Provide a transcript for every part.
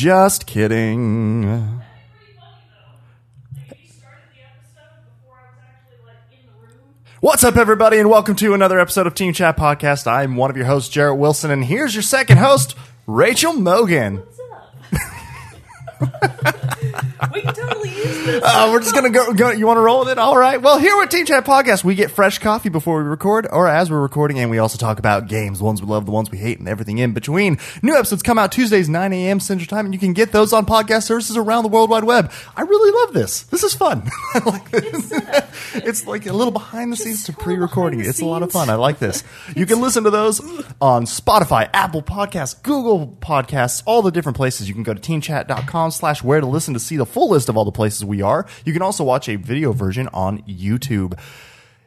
Just kidding. What's up, everybody, and welcome to another episode of Team Chat Podcast. I'm one of your hosts, Jarrett Wilson, and here's your second host, Rachel Mogan. we can totally use this. Uh, we're just gonna go, go. You want to roll with it? All right. Well, here with Team Chat Podcast, we get fresh coffee before we record, or as we're recording, and we also talk about games, the ones we love, the ones we hate, and everything in between. New episodes come out Tuesdays, 9 a.m. Central Time, and you can get those on podcast services around the World Wide Web. I really love this. This is fun. I like this. It's like a little behind the scenes to pre-recording. It's a lot of fun. I like this. You can listen to those on Spotify, Apple Podcasts, Google Podcasts, all the different places. You can go to teamchat.com slash where to listen to see the full list of all the places we are. You can also watch a video version on YouTube.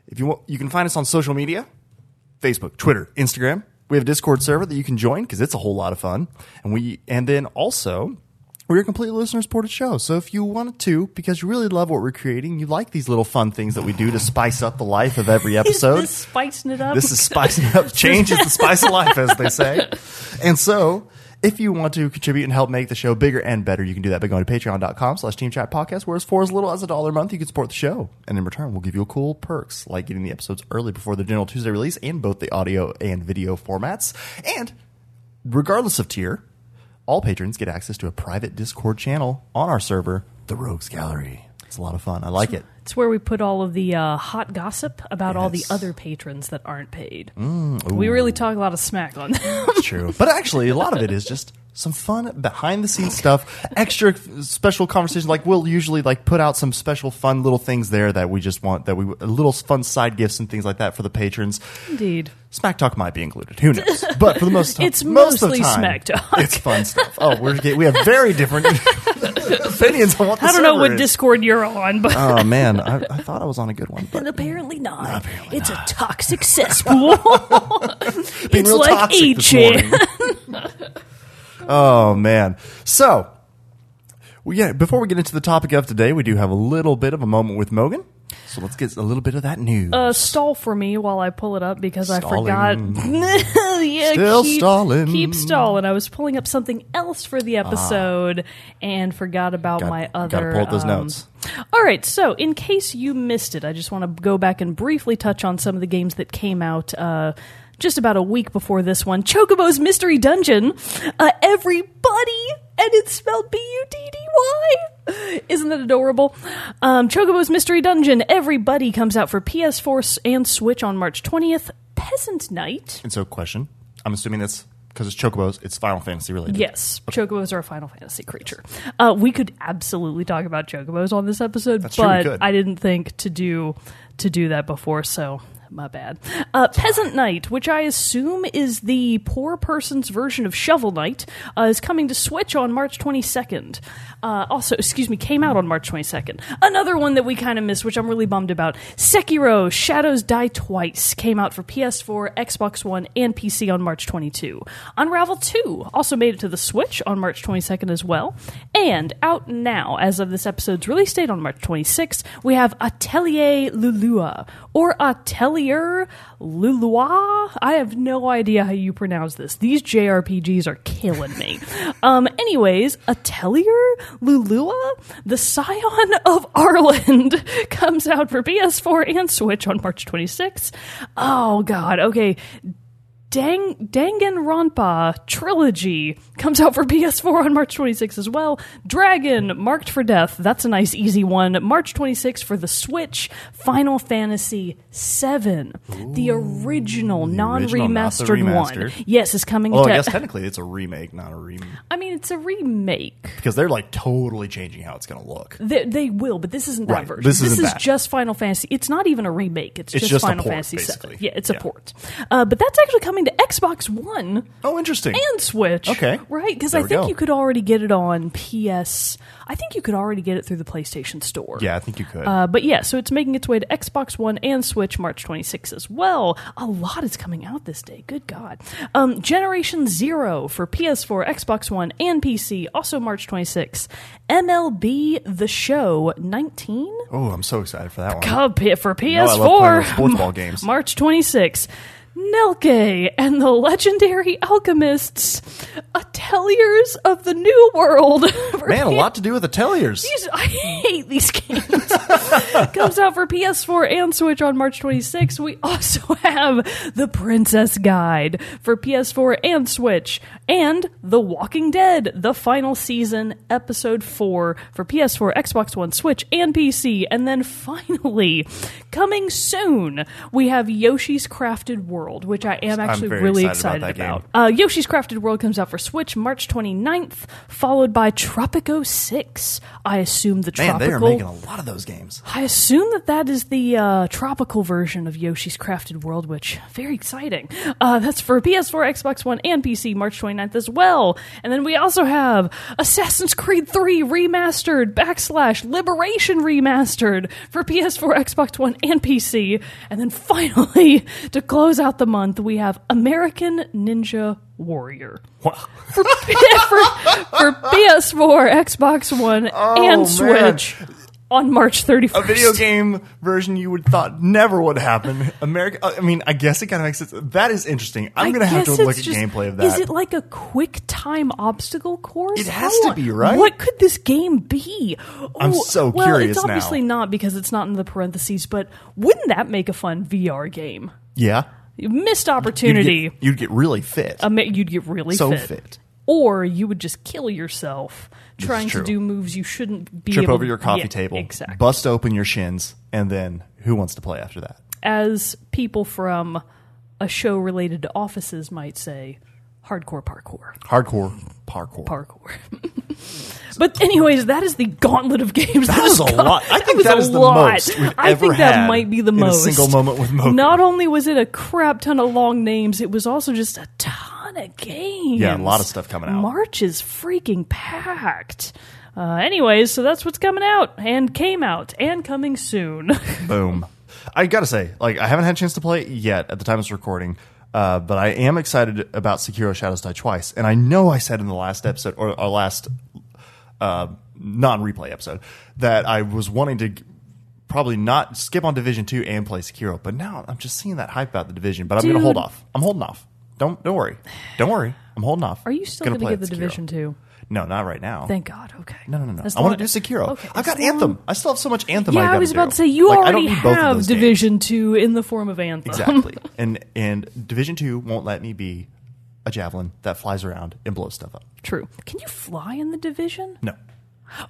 If you want, you can find us on social media, Facebook, Twitter, Instagram. We have a Discord server that you can join because it's a whole lot of fun. And we and then also we're a completely listener supported show. So if you wanted to, because you really love what we're creating, you like these little fun things that we do to spice up the life of every episode. Is this spicing it up? This is spicing it up. Change is the spice of life, as they say. And so, if you want to contribute and help make the show bigger and better, you can do that by going to patreon.com slash team chat podcast, where for as little as a dollar a month, you can support the show. And in return, we'll give you cool perks, like getting the episodes early before the general Tuesday release in both the audio and video formats. And regardless of tier, all patrons get access to a private Discord channel on our server, the Rogues Gallery. It's a lot of fun. I like it. It's where we put all of the uh, hot gossip about all the Mm, other patrons that aren't paid. we really talk a lot of smack on them. It's true. But actually, a lot of it is just some fun behind the scenes stuff, extra special conversations. Like we'll usually like put out some special fun little things there that we just want that we little fun side gifts and things like that for the patrons. Indeed. Smack talk might be included. Who knows? But for the most time, It's most of the mostly time, smack talk. It's fun stuff. Oh, we're get- we have very different opinions on what the I don't know what is. Discord you're on, but Oh man, I, I thought I was on a good one, but apparently not. apparently it's a toxic cesspool. it's like toxic this 8chan. morning. Oh man. So, well, yeah, before we get into the topic of today, we do have a little bit of a moment with Mogan. So let's get a little bit of that news. Uh, stall for me while I pull it up because I forgot. Stalling. yeah, Still keep, stalling. Keep stalling. I was pulling up something else for the episode and forgot about Got- my gotta other. pull up those um, notes. All right, so in case you missed it, I just want to go back and briefly touch on some of the games that came out. Uh, just about a week before this one, Chocobo's Mystery Dungeon. Uh, everybody, and it's spelled B U D D Y. Isn't that adorable? Um, Chocobo's Mystery Dungeon. Everybody comes out for PS4 s- and Switch on March 20th. Peasant Knight. and so, question. I'm assuming that's because it's Chocobos. It's Final Fantasy related. Yes, chocobos are a Final Fantasy creature. Uh, we could absolutely talk about chocobos on this episode, That's but could. I didn't think to do to do that before, so my bad. Uh, Peasant Knight, which I assume is the poor person's version of Shovel Knight, uh, is coming to Switch on March 22nd. Uh, also, excuse me, came out on March 22nd. Another one that we kind of missed, which I'm really bummed about. Sekiro: Shadows Die Twice came out for PS4, Xbox One, and PC on March 22. Unravel 2 also made it to the Switch on March 22nd as well. And out now, as of this episode's release date on March 26th, we have Atelier Lulua or Atelier Lulua. I have no idea how you pronounce this. These JRPGs are killing me. um, anyways, Atelier Lulua, the Scion of Arland, comes out for PS4 and Switch on March 26th. Oh god, okay. Dang, Danganronpa trilogy comes out for PS4 on March 26th as well. Dragon, Marked for Death, that's a nice easy one. March 26th for the Switch. Final Fantasy VII, the original, non-remastered one. remastered. Yes, is coming Well, to. I guess technically it's a remake, not a remake, I mean, it's a remake. because they're like totally changing how it's going to look. They, they will, but this isn't that Right, version. this isn't is that. just Final Fantasy. It's not even a remake. It's, It's just, just Final port, Fantasy basically. VII. Yeah, it's a port. Uh, but that's actually coming to Xbox One Oh, interesting. and Switch. Okay. Right? Because I think go. you could already get it on PS. I think you could already get it through the PlayStation Store. yeah, I think you could. Uh, but yeah, so it's making its way to Xbox One and Switch March 26th as well. A lot is coming out this day. Good God. Um, Generation Zero for PS4, Xbox One, and PC, also March 26th. MLB The Show 19 oh, I'm so excited for that one. Cub for PS4. know I love sports ball games. March 26th. Nelke and the legendary alchemists, Ateliers of the New World. Man, a lot to do with Ateliers. These- I hate these games. Comes out for PS4 and Switch on March 26th. We also have The Princess Guide for PS4 and Switch, and The Walking Dead, the final season, episode 4 for PS4, Xbox One, Switch, and PC. And then finally, coming soon, we have Yoshi's Crafted World, which I am actually really excited excited about about. Uh, Yoshi's Crafted World comes out for Switch March 29th, followed by Tropico 6. I assume the Man, they are making a lot of those games. I assume that that is the uh, tropical version of Yoshi's Crafted World, which very exciting. Uh, that's for PS4, Xbox One, and PC March 29th as well. And then we also have Assassin's Creed 3 remastered backslash Liberation remastered for PS4, Xbox One, and PC. And then finally, to close out the month, we have American Ninja Warrior Wow. for, for PS4, Xbox One, Oh, and man. Switch on March 31st. A video game version you would thought never would happen. America. Uh, I mean, I guess it kind of makes sense. That is interesting. I'm going to have to look at just- gameplay of that. Is it like a quick time obstacle course? It has to be, right? What could this game be? I'm Oh, so well, curious It's now. obviously not because it's not in the parentheses, but wouldn't that make a fun VR game? yeah. Missed You'd opportunity. get, you'd get really fit. you'd get really fit. So fit. fit. Or you would just kill yourself trying to do moves you shouldn't be Trip over your coffee Yeah, table, Exactly. bust open your shins, and then who wants to play after that? as people from a show related to offices might say, hardcore parkour. Hardcore parkour. Parkour. but anyways, that is the gauntlet of games. That has was a gone- lot. I think was that a the lot. most we've I ever think that might be the most. single moment with Mocha. Not only was it a crap ton of long names, it was also just a ton of games. Yeah, a lot of stuff coming out. March is freaking packed. Uh, anyways, so that's what's coming out and came out and coming soon. Boom. I gotta say, like, I haven't had a chance to play it yet at the time of this recording, uh, but I am excited about Sekiro Shadows Die Twice. And I know I said in the last episode, or our last uh, non replay episode, that I was wanting to probably not skip on Division 2 and play Sekiro, but now I'm just seeing that hype about the Division, but I'm gonna hold off. I'm holding off. Don't don't worry. Don't worry. I'm holding off. Are you still Gonna going to play get the Sekiro. Division 2? No, not right now. Thank God. Okay. no, no, no, no. I want to do Sekiro. Okay, I've got long- Anthem. I still have so much Anthem. Yeah, I gotta was about do. to say you Like, I don't already need both of have those games. Division Two in the form of Anthem. Exactly. and and Division Two won't let me be a javelin that flies around and blows stuff up. True. Can you fly in the Division? No.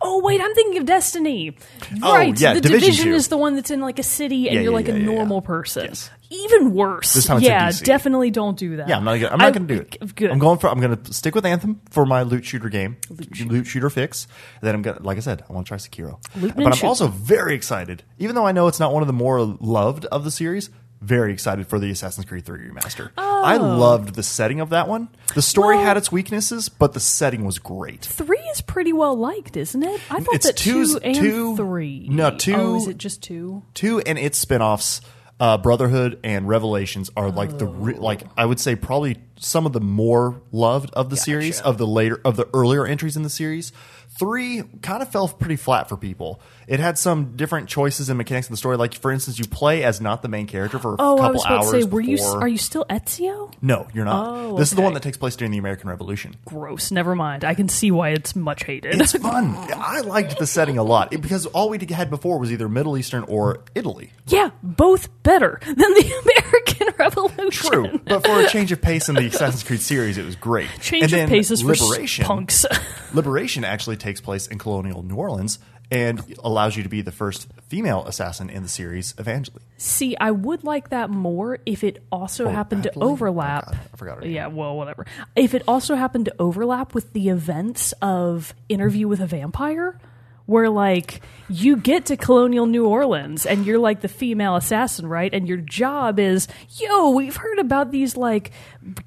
Oh wait, I'm thinking of Destiny. Oh, right. yeah, the Division Division 2. is the one that's in like a city and Yeah, you're yeah, like yeah, a yeah, yeah. normal person. Yes. Even worse. This time it's in yeah, DC. definitely don't do that. Yeah, I'm not. Gonna, I'm not I- going to do it. Good. I'm going for. I'm going to stick with Anthem for my loot shooter game, loot, shooter fix. And then I'm going. to Like I said, I want to try Sekiro. Loot but I'm shoot. also very excited, even though I know it's not one of the more loved of the series. Very excited for the Assassin's Creed 3 remaster. I loved the setting of that one. The story Oh. Well- had its weaknesses, but the setting was great. Three is pretty well liked, isn't it? I thought It's that two and two- three. no, two- Oh, is it just two? two and its spin-offs uh, brotherhood and revelations are like the re- like i would say probably some of the more loved of the series of the later of the earlier entries in the series three kind of fell pretty flat for people it had some different choices and mechanics in the story like for instance you play as not the main character for a Oh, couple I was about hours to say, were you? before- Are you still Ezio? no you're not Oh, this is the one that takes place during the american revolution Gross. Never mind. I can see why it's much hated. it's fun i liked the setting a lot because all we had before was either middle eastern or italy yeah, both better than the American Revolution. True, but for a change of pace in the Assassin's Creed series, it was great. Change and of then paces for Liberation. punks. Liberation actually takes place in colonial New Orleans and allows you to be the first female assassin in the series, Evangeline. See, I would like that more if it also Oh, happened to oh, overlap. Oh, I forgot her name. Yeah, well, whatever. If it also happened to overlap with the events of Interview with a Vampire, where like you get to colonial New Orleans and you're like the female assassin, right? And your job is, yo, we've heard about these like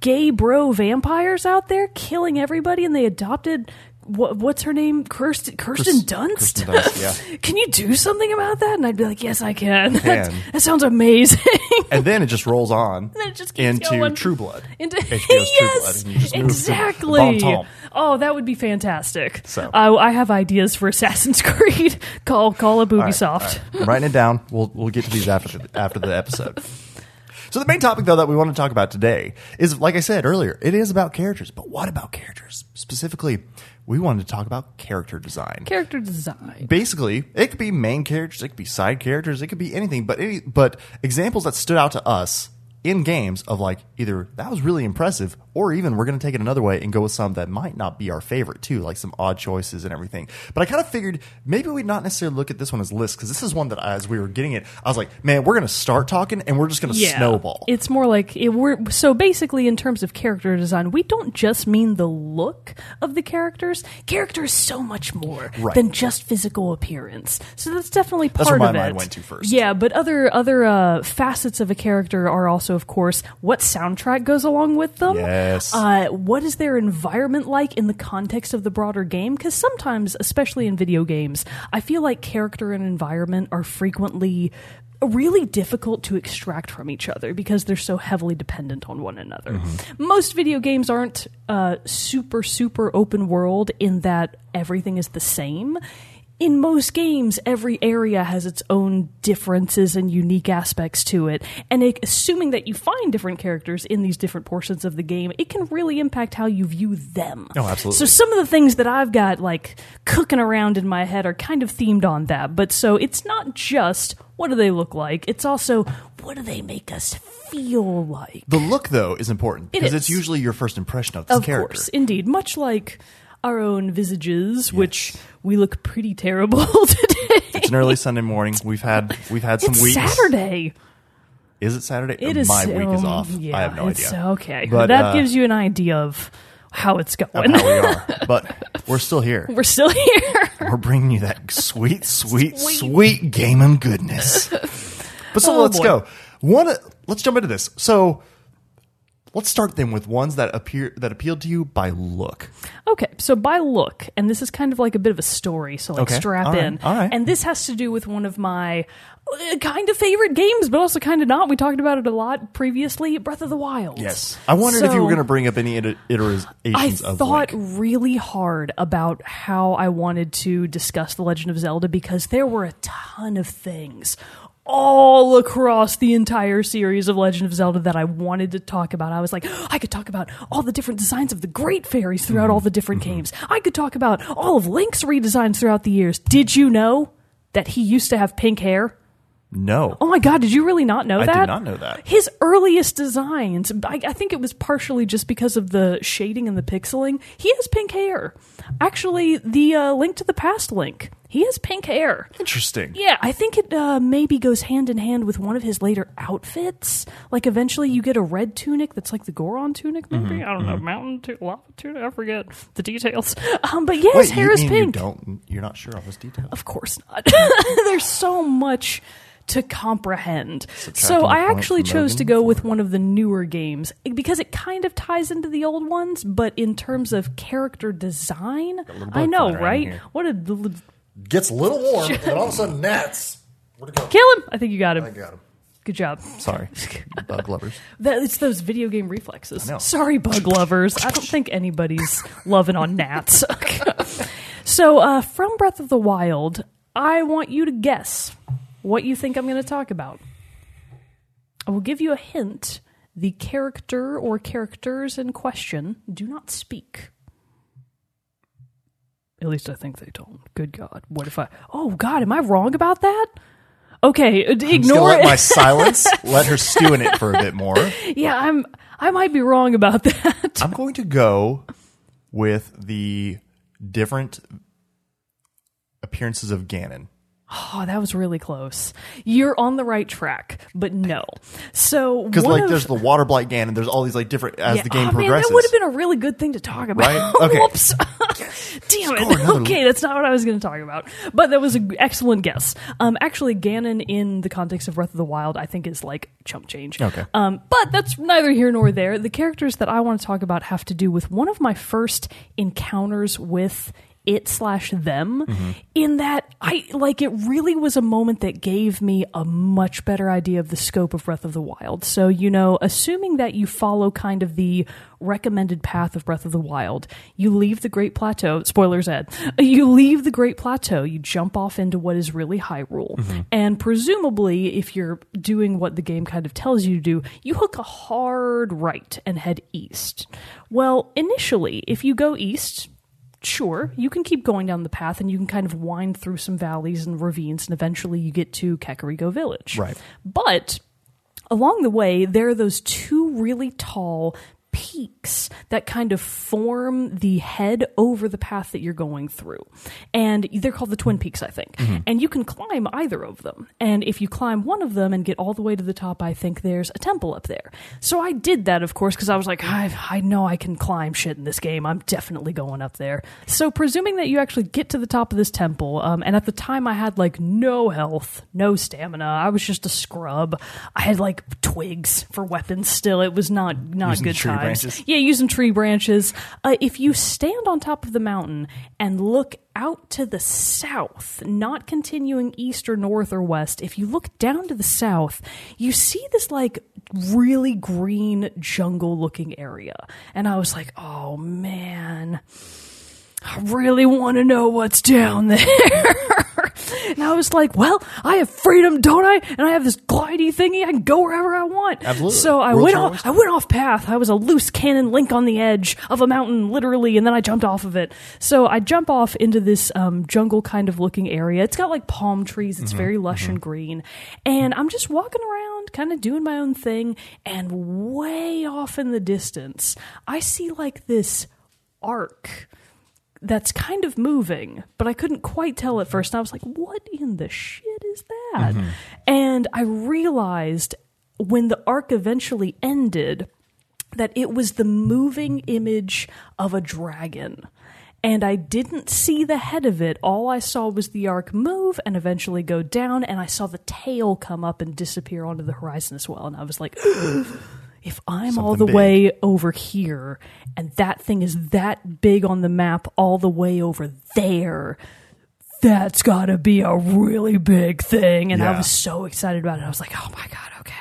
gay bro vampires out there killing everybody, and they adopted. What, what's her name? Kirsten, Kirsten Dunst? Kirsten Dunst, yeah. can you do something about that? And I'd be like, yes, I can. can. that sounds amazing. And then it just rolls on then it just into going. True Blood. Into HBO's True Blood, yes, and you just move to exactly. Oh, that would be fantastic. So. Uh, I have ideas for Assassin's Creed. call call up right, Ubisoft. right. I'm writing it down. We'll we'll get to these after the, after the episode. So the main topic though that we want to talk about today is, like I said earlier, it is about characters. But what about characters specifically? We wanted to talk about character design. Character design. Basically, it could be main characters, it could be side characters, it could be anything. But any, but examples that stood out to us in games of like either that was really impressive or even we're going to take it another way and go with some that might not be our favorite too like some odd choices and everything but i kind of figured maybe we'd not necessarily look at this one as list because this is one that as we were getting it i was like man we're going to start talking and we're just going to snowball It's more like it, we're so basically in terms of character design, we don't just mean the look of the characters. Character is so much more Right. than just physical appearance. So that's definitely part where my of it. mind went to first. Yeah, but other other uh, facets of a character are also, of course, what soundtrack goes along with them. Yes. Uh, what is their environment like in the context of the broader game? Because sometimes, especially in video games, I feel like character and environment are frequently really difficult to extract from each other because they're so heavily dependent on one another. Mm-hmm. Most video games aren't uh, super, super open world in that everything is the same. In most games, every area has its own differences and unique aspects to it. And it, assuming that you find different characters in these different portions of the game, it can really impact how you view them. Oh, absolutely. So some of the things that I've got like cooking around in my head are kind of themed on that. But so it's not just what do they look like, it's also what do they make us feel like. the look though is important because is. it's usually your first impression of this Of character Of course, indeed. Much like our own visages, which we look pretty terrible today. it's an early sunday morning we've had we've had some It's weeks Saturday. is it saturday It is my week is off Yeah, i have no it's, idea Okay, But, that uh, gives you an idea of how it's going. how we are but we're still here We're still here. We're bringing you that sweet, sweet, Sweet. sweet gaming goodness. But so Oh, let's boy. go. One, let's jump into this. So let's start then with ones that appear that appealed to you by look. Okay, so by look, and this is kind of like a bit of a story, so like Okay, strap all right, in. all right. And this has to do with one of my uh, kind of favorite games, but also kind of not. We talked about it a lot previously. Breath of the Wild. Yes, I wondered if you were going to bring up any iter- iterations of this. I thought Link. really hard about how I wanted to discuss The Legend of Zelda because there were a ton of things all across the entire series of Legend of Zelda that I wanted to talk about. I was like, I could talk about all the different designs of the great fairies throughout all the different games. I could talk about all of Link's redesigns throughout the years. Did you know that he used to have pink hair? No. Oh my god, did you really not know I that? I did not know that. His earliest designs, I, I think it was partially just because of the shading and the pixeling. He has pink hair. Actually, the uh, Link to the Past link, he has pink hair. Interesting. Yeah, I think it uh, maybe goes hand in hand with one of his later outfits. Like eventually, you get a red tunic that's like the Goron tunic, maybe Mm-hmm, I don't know, mountain tunic, lava tunic. I forget the details. Um, but yeah, Wait, his hair is pink. you don't? You're not sure on this details. Of course not. There's so much to comprehend. So I actually chose to go with one of the newer games because it kind of ties into the old ones, but in terms of character design, I know, right? What a Gets a little warm, and all of a sudden, gnats. Where'd it go? kill him! I think you got him. I got him. Good job. Sorry, bug lovers. That, it's those video game reflexes. I know. Sorry, bug lovers. I don't think anybody's loving on gnats. so, uh, from Breath of the Wild, I want you to guess what you think I'm going to talk about. I will give you a hint. The character or characters in question do not speak. At least I think they don't. Good God. What if I. Oh, God, am I wrong about that? Okay, uh, ignore it. my silence let her stew in it for a bit more. yeah, I'm. I might be wrong about that. I'm going to go with the different appearances of Ganon. Oh, that was really close. You're on the right track, but no. So Because like of- there's the water blight Ganon, there's all these like different as Yeah, the game oh, man, progresses. that would have been a really good thing to talk about. Right? Okay. Whoops. Damn it. Okay, that's not what I was going to talk about. But that was an excellent guess. Um, actually, Ganon in the context of Breath of the Wild, I think is like chump change. Okay. Um, but that's neither here nor there. The characters that I want to talk about have to do with one of my first encounters with it slash them mm-hmm. in that I like it really was a moment that gave me a much better idea of the scope of Breath of the Wild. So, you know, assuming that you follow kind of the recommended path of Breath of the Wild, you leave the Great Plateau, spoilers Ed, you leave the Great Plateau, you jump off into what is really Hyrule. Mm-hmm. And presumably, if you're doing what the game kind of tells you to do, you hook a hard right and head east. Well, initially, if you go east, sure, you can keep going down the path and you can kind of wind through some valleys and ravines, and eventually you get to Kakariko Village. Right. But along the way, there are those two really tall peaks that kind of form the head over the path that you're going through. And they're called the Twin Peaks, I think. And you can climb either of them. And if you climb one of them and get all the way to the top, I think there's a temple up there. So I did that, of course, because I was like, I, I know I can climb shit in this game. I'm definitely going up there. So presuming that you actually get to the top of this temple, um, and at the time I had like no health, no stamina. I was just a scrub. I had like twigs for weapons still. It was not not Using good times. Branches? Yeah, using tree branches. Uh, if you stand on top of the mountain and look out to the south, not continuing east or north or west, if you look down to the south, you see this like really green jungle looking area. And I was like, oh man. I really want to know what's down there. And I was like, well, I have freedom, don't I? And I have this glidey thingy. I can go wherever I want. Absolutely. So I went off. I went off path. I was a loose cannon link on the edge of a mountain, literally, and then I jumped off of it. So I jump off into this um, jungle kind of looking area. It's got like palm trees. Mm-hmm. It's very lush and green, and I'm just walking around, kind of doing my own thing. And way off in the distance, I see like this arc that's kind of moving, but I couldn't quite tell at first. And I was like, what in the shit is that? Mm-hmm. And I realized when the arc eventually ended that it was the moving image of a dragon. And I didn't see the head of it. All I saw was the arc move and eventually go down, and I saw the tail come up and disappear onto the horizon as well. And I was like, if I'm all the big. way over here and that thing is that big on the map all the way over there, that's got to be a really big thing. And I was so excited about it. I was like, oh my God, okay.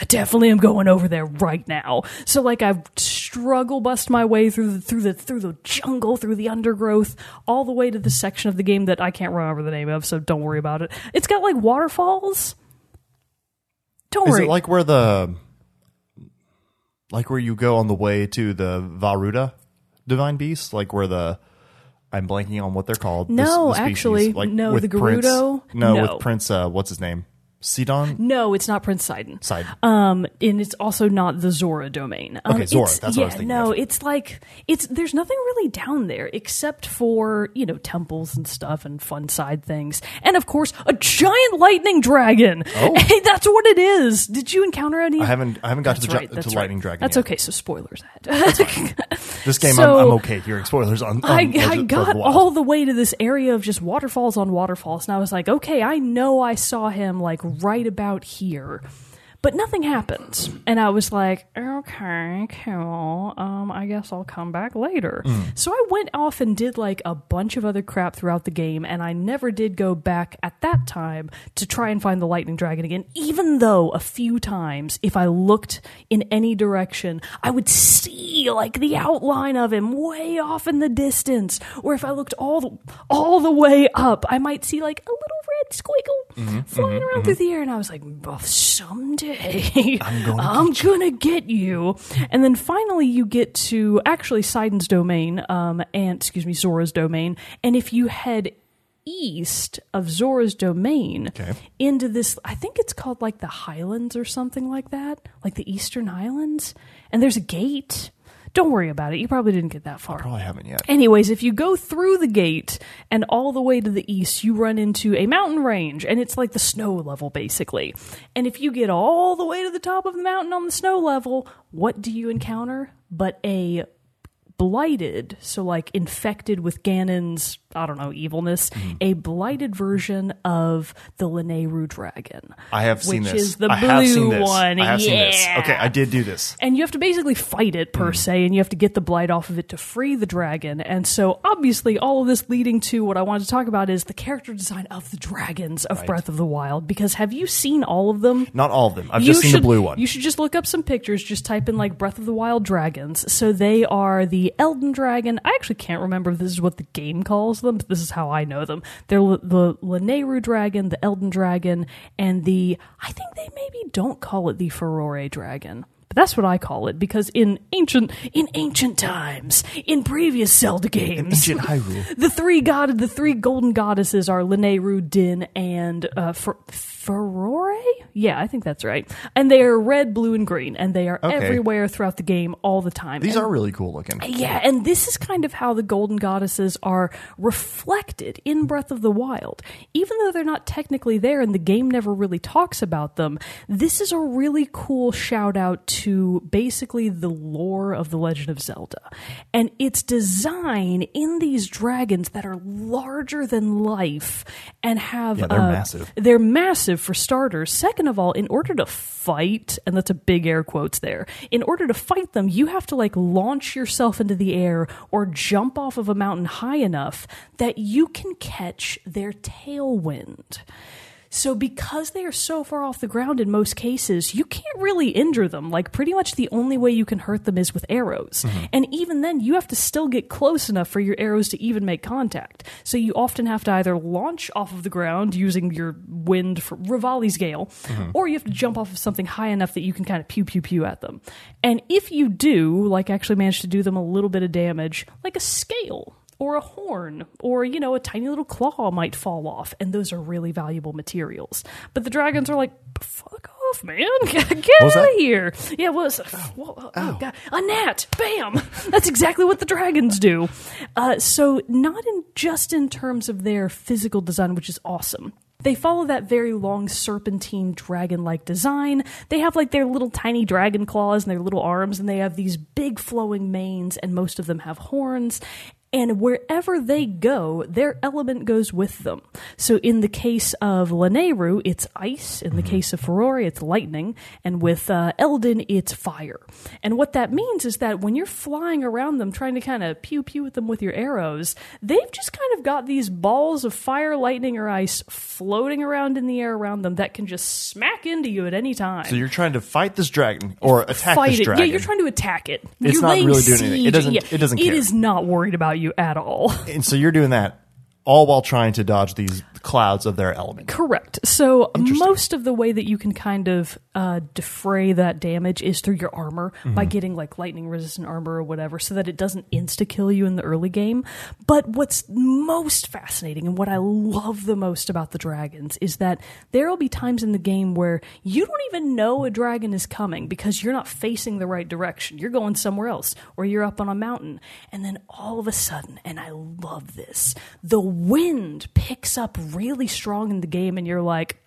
I definitely am going over there right now. So like I struggle bust my way through the through the through the jungle, through the undergrowth, all the way to the section of the game that I can't remember the name of, so don't worry about it. It's got like waterfalls. Don't Is worry. it like where the like where you go on the way to the Vah Ruta divine beast, like where the I'm blanking on what they're called. No, the species, actually, like no, with the Prince- No, No. with Prince. Uh, what's his name? Sidon. no, it's not Prince Sidon. Side. Um, and it's also not the Zora domain. Um, Okay, Zora, that's what I yeah, was thinking No, of. it's like it's there's nothing really down there except for you know temples and stuff and fun side things, and of course a giant lightning dragon. Oh. Hey, that's what it is. Did you encounter any? I haven't. I haven't got That's to the right. to right. lightning dragon. That's yet. okay. So spoilers ahead. This game, So- I'm, I'm okay hearing spoilers on. on I, Legend I got the all the way to this area of just waterfalls on waterfalls, and I was like, okay, I know I saw him like right about here. But nothing happens. And I was like, okay, cool. Um, I guess I'll come back later. Mm. So I went off and did like a bunch of other crap throughout the game, and I never did go back at that time to try and find the lightning dragon again, even though a few times, if I looked in any direction, I would see like the outline of him way off in the distance. Or if I looked all the all the way up, I might see like a little red squiggle mm-hmm, flying mm-hmm, around mm-hmm. through the air, and I was like, "Oh, someday I'm gonna, get you. And then finally, you get to actually Sidon's domain, um, and excuse me, Zora's domain, and if you head east of Zora's domain Okay. into this, I think it's called like the Highlands or something like that, like the Eastern Highlands, and there's a gate. Don't worry about it. You probably didn't get that far. Probably haven't yet. Anyways, if you go through the gate and all the way to the east, you run into a mountain range, and it's like the snow level, basically. And if you get all the way to the top of the mountain on the snow level, what do you encounter? But a blighted, so like infected with Ganon's, I don't know, evilness, Mm-hmm. a blighted version of the Lineru dragon. I have seen which this. is the I have seen blue this. one. I have seen this. Yeah. Okay, I did do this. And you have to basically fight it Mm. per se, and you have to get the blight off of it to free the dragon. And so, obviously, all of this leading to what I wanted to talk about is the character design of the dragons of Breath of the Wild. Because have you seen all of them? Not all of them. I've You just seen should- the blue one. You should just look up some pictures. Just type in like Breath of the Wild dragons. So they are the Eldin Dragon. I actually can't remember if this is what the game calls them, but this is how I know them. They're l- the Lineru Dragon, the Eldin Dragon, and the I think they maybe don't call it the Farore Dragon. That's what I call it because in ancient in ancient times, in previous Zelda games, Ancient Hyrule. the three god the three golden goddesses are Lineru, Din, and uh, Fer- Farore. Yeah, I think that's right. And they are red, blue, and green, and they are Okay. everywhere throughout the game all the time. These And- are really cool looking. yeah, and this is kind of how the golden goddesses are reflected in Breath of the Wild. Even though they're not technically there and the game never really talks about them, this is a really cool shout out to basically the lore of The Legend of Zelda. And its design in these dragons that are larger than life and have Yeah, they're uh, massive. they're massive for starters. Second of all, in order to fight, and that's a big air quotes there, in order to fight them, you have to like launch yourself into the air or jump off of a mountain high enough that you can catch their tailwind. So, because they are so far off the ground in most cases, you can't really injure them. Like, pretty much the only way you can hurt them is with arrows. Mm-hmm. And even then, you have to still get close enough for your arrows to even make contact. So, you often have to either launch off of the ground using your wind for Revali's Gale, mm-hmm. or you have to jump off of something high enough that you can kind of pew pew pew at them. And if you do, like, actually manage to do them a little bit of damage, like a scale or a horn or you know a tiny little claw might fall off and those are really valuable materials. But the dragons are like fuck off man. Get, out that? of here. Yeah what was oh, oh, God. a gnat bam. That's exactly what the dragons do. Uh, so not in just in terms of their physical design which is awesome. They follow that very long serpentine dragon like design. They have like their little tiny dragon claws and their little arms, and they have these big flowing manes, and most of them have horns. And wherever they go, their element goes with them. So in the case of Laneru, it's ice. In the case of Farore, it's lightning. And with uh, Eldin, it's fire. And what that means is that when you're flying around them, trying to kind of pew pew at them with your arrows, they've just kind of got these balls of fire, lightning, or ice floating around in the air around them that can just smack into you at any time. So you're trying to fight this dragon or attack Fight this it. dragon. Yeah, you're trying to attack it. It's you're not really doing anything. It siege. doesn't- Yeah, it doesn't care. is not worried about you at all. and so you're doing that all while trying to dodge these clouds of their element. Correct. So most of the way that you can kind of uh, defray that damage is through your armor by Mm-hmm. getting like lightning resistant armor or whatever, so that it doesn't insta kill you in the early game. But what's most fascinating and what I love the most about the dragons is that there will be times in the game where you don't even know a dragon is coming because you're not facing the right direction. You're going somewhere else, or you're up on a mountain, and then all of a sudden, and I love this, the wind picks up really strong in the game, and you're like,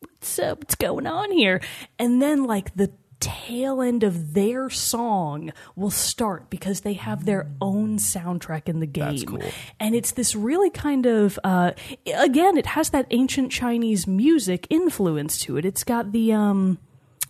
what's up? What's going on here? And then, like, the tail end of their song will start because they have their own soundtrack in the game. Cool. And it's this really kind of, uh, again, it has that ancient Chinese music influence to it. It's got the, um,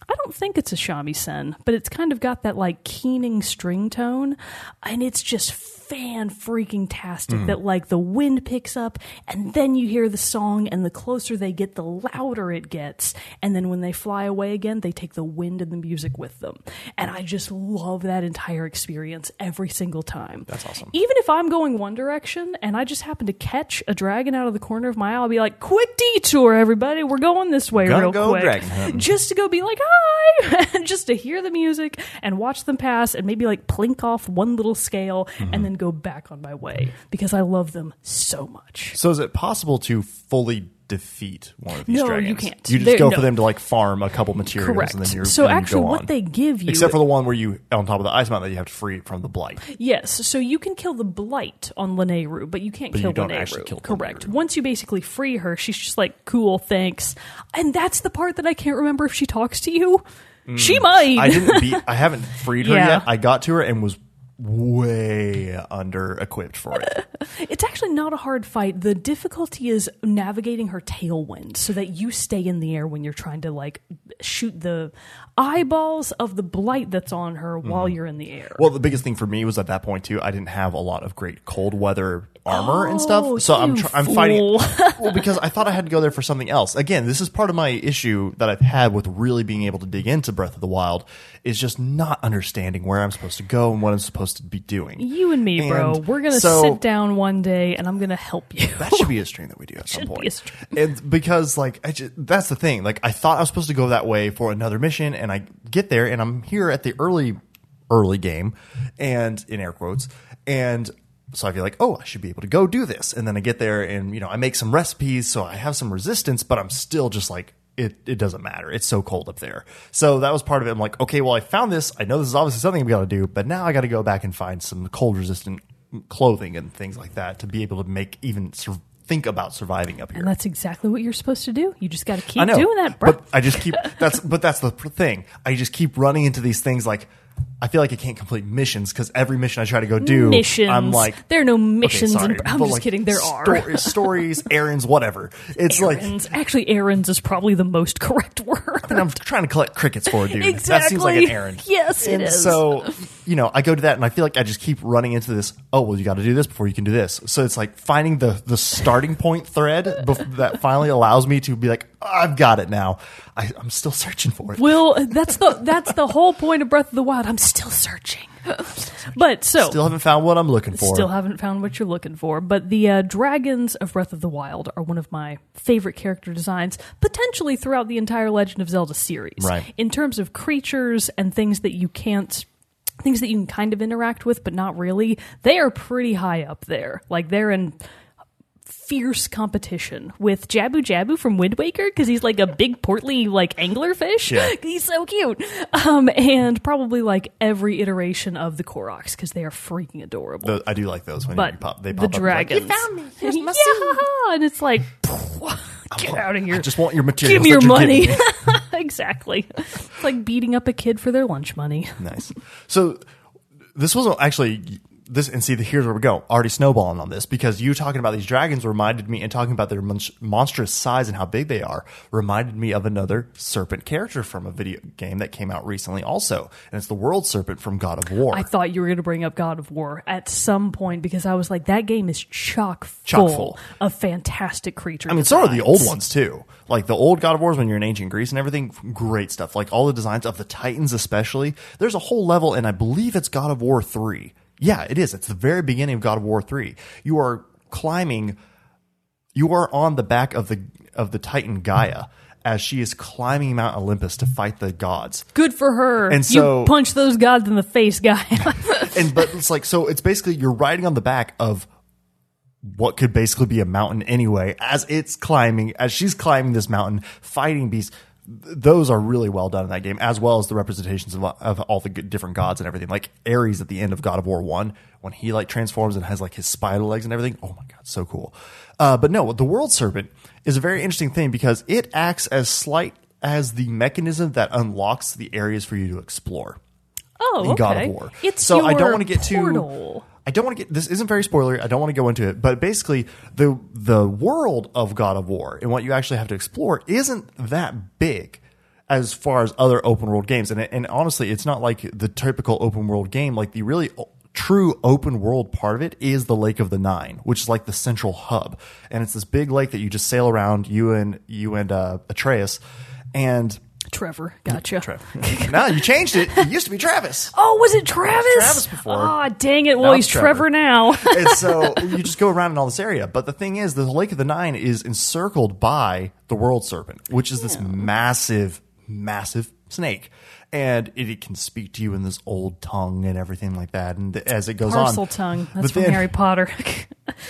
I don't think it's a shamisen, but it's kind of got that like keening string tone, and it's just fan freaking tastic that like the wind picks up and then you hear the song and the closer they get the louder it gets. And then when they fly away again they take the wind and the music with them. And i just love that entire experience every single time. That's awesome. even if i'm going one direction and i just happen to catch a dragon out of the corner of my eye i'll be like quick detour everybody. We're going this way real quick. dragon just to go be like hi! And just to hear the music and watch them pass and maybe like plink off one little scale Mm-hmm. and then go back on my way because I love them so much. So is it possible to fully defeat one of these No, dragons? you can't. You just There- go no. for them to like farm a couple materials Correct. and then you're so and you actually go what they give you Except for the one where you on top of the ice mountain that you have to free from the blight. Yes, so you can kill the blight on Lineru, but you can't But kill you don't actually kill Correct. Lineru. Once you basically free her, she's just like, "Cool, thanks." And that's the part that I can't remember if she talks to you. Hmm. She might. I didn't beat I haven't freed her Yeah. yet. I got to her and was way under equipped for it. It's actually not a hard fight. The difficulty is navigating her tailwind so that you stay in the air when you're trying to like shoot the eyeballs of the blight that's on her while you're in the air. Mm-hmm. Well, the biggest thing for me was at that point too. I didn't have a lot of great cold weather armor and Oh, stuff, so I'm tr- I'm fighting. well, because I thought I had to go there for something else. Again, this is part of my issue that I've had with really being able to dig into Breath of the Wild is just not understanding where I'm supposed to go and what I'm supposed to be doing. you and me, bro, we're gonna so- sit down one day and I'm gonna help you. That should be a stream that we do at some Should be point. a stream. And because like I just, that's the thing. Like I thought I was supposed to go that way for another mission, and I get there, and I'm here at the early, early game, and in air quotes, and so I feel like, oh, I should be able to go do this, and then I get there, and you know, I make some recipes, so I have some resistance, but I'm still just like. It, it doesn't matter. It's so cold up there. So that was part of it. I'm like, okay, well, I found this. I know this is obviously something we got to do, but now I got to go back and find some cold resistant clothing and things like that to be able to make even sur- think about surviving up here. and that's exactly what you're supposed to do. You just gotta keep I know, doing that, bro. but I just keep that's but that's the thing. I just keep running into these things like I feel like I can't complete missions because every mission I try to go do, missions. I'm like there are no missions. sorry, in, I'm but just like kidding. There sto- are. stories, errands, whatever. It's like errands. Actually, errands is probably the most correct word. And I'm trying to collect crickets for a dude. That seems like an errand. Yes, it and is. So, you know, I go to that and I feel like I just keep running into this. Oh, well, you got to do this before you can do this. So it's like finding the the starting point thread bef- that finally allows me to be like, I've got it now. I, I'm still searching for it. Well, that's the that's the whole point of Breath of the Wild. I'm still searching, but so Still haven't found what I'm looking for. Still haven't found what you're looking for, but the uh, dragons of Breath of the Wild are one of my favorite character designs, potentially throughout the entire Legend of Zelda series. Right. In terms of creatures and things that you can't. Things that you can kind of interact with, but not really. They are pretty high up there. Like they're in fierce competition with Jabu Jabu from Wind Waker because he's like a big portly like anglerfish. Yeah. He's so cute. Um, and probably like every iteration of the Koroks because they are freaking adorable Those- I do like those when but you pop, they the pop up. like, dragons. you found me. Here's my yeah, and it's like, get out of here. I just want your material. Give me your money. me. exactly. It's like beating up a kid for their lunch money. nice. So this wasn't actually this, and see, here's where we go. Already snowballing on this because you talking about these dragons reminded me, and talking about their mon- monstrous size and how big they are, reminded me of another serpent character from a video game that came out recently, also, and it's the world serpent from God of War. I thought you were going to bring up God of War at some point because I was like, that game is chock full, Chock full. of fantastic creatures. I mean, so are the old ones too. Like the old God of Wars when you're in ancient Greece and everything, great stuff. Like all the designs of the Titans, especially. There's a whole level, and I believe it's God of War three. Yeah, it is. It's the very beginning of God of War three. You are climbing. You are on the back of the of the Titan Gaia as she is climbing Mount Olympus to fight the gods. Good for her. And so- you punch those gods in the face, guy. and but it's like so it's basically you're riding on the back of what could basically be a mountain anyway as it's climbing as she's climbing this mountain fighting beasts those are really well done in that game as well as the representations of, of all the different gods and everything like ares at the end of god of war 1 when he like transforms and has like his spider legs and everything oh my god so cool uh, but no the world serpent is a very interesting thing because it acts as slight as the mechanism that unlocks the areas for you to explore oh, in God of War. It's so I don't want to get too. I don't want to get. This isn't very spoilery. I don't want to go into it. But basically, the the world of God of War and what you actually have to explore isn't that big as far as other open world games. And and honestly, it's not like the typical open world game. Like the really true open world part of it is the Lake of the Nine, which is like the central hub, and it's this big lake that you just sail around. You and you and uh, Atreus, and. Trevor, gotcha. Trevor. no, you changed it. It used to be Travis. Oh, was it Travis? Travis before. Ah, dang it. Well, Now he's Trevor, Trevor. now. and so you just go around in all this area. But the thing is, the Lake of the Nine is encircled by the World Serpent, which is this massive, massive snake. And it, it can speak to you in this old tongue and everything like that. And as it goes on, Parcel on, tongue. But That's from then- Harry Potter.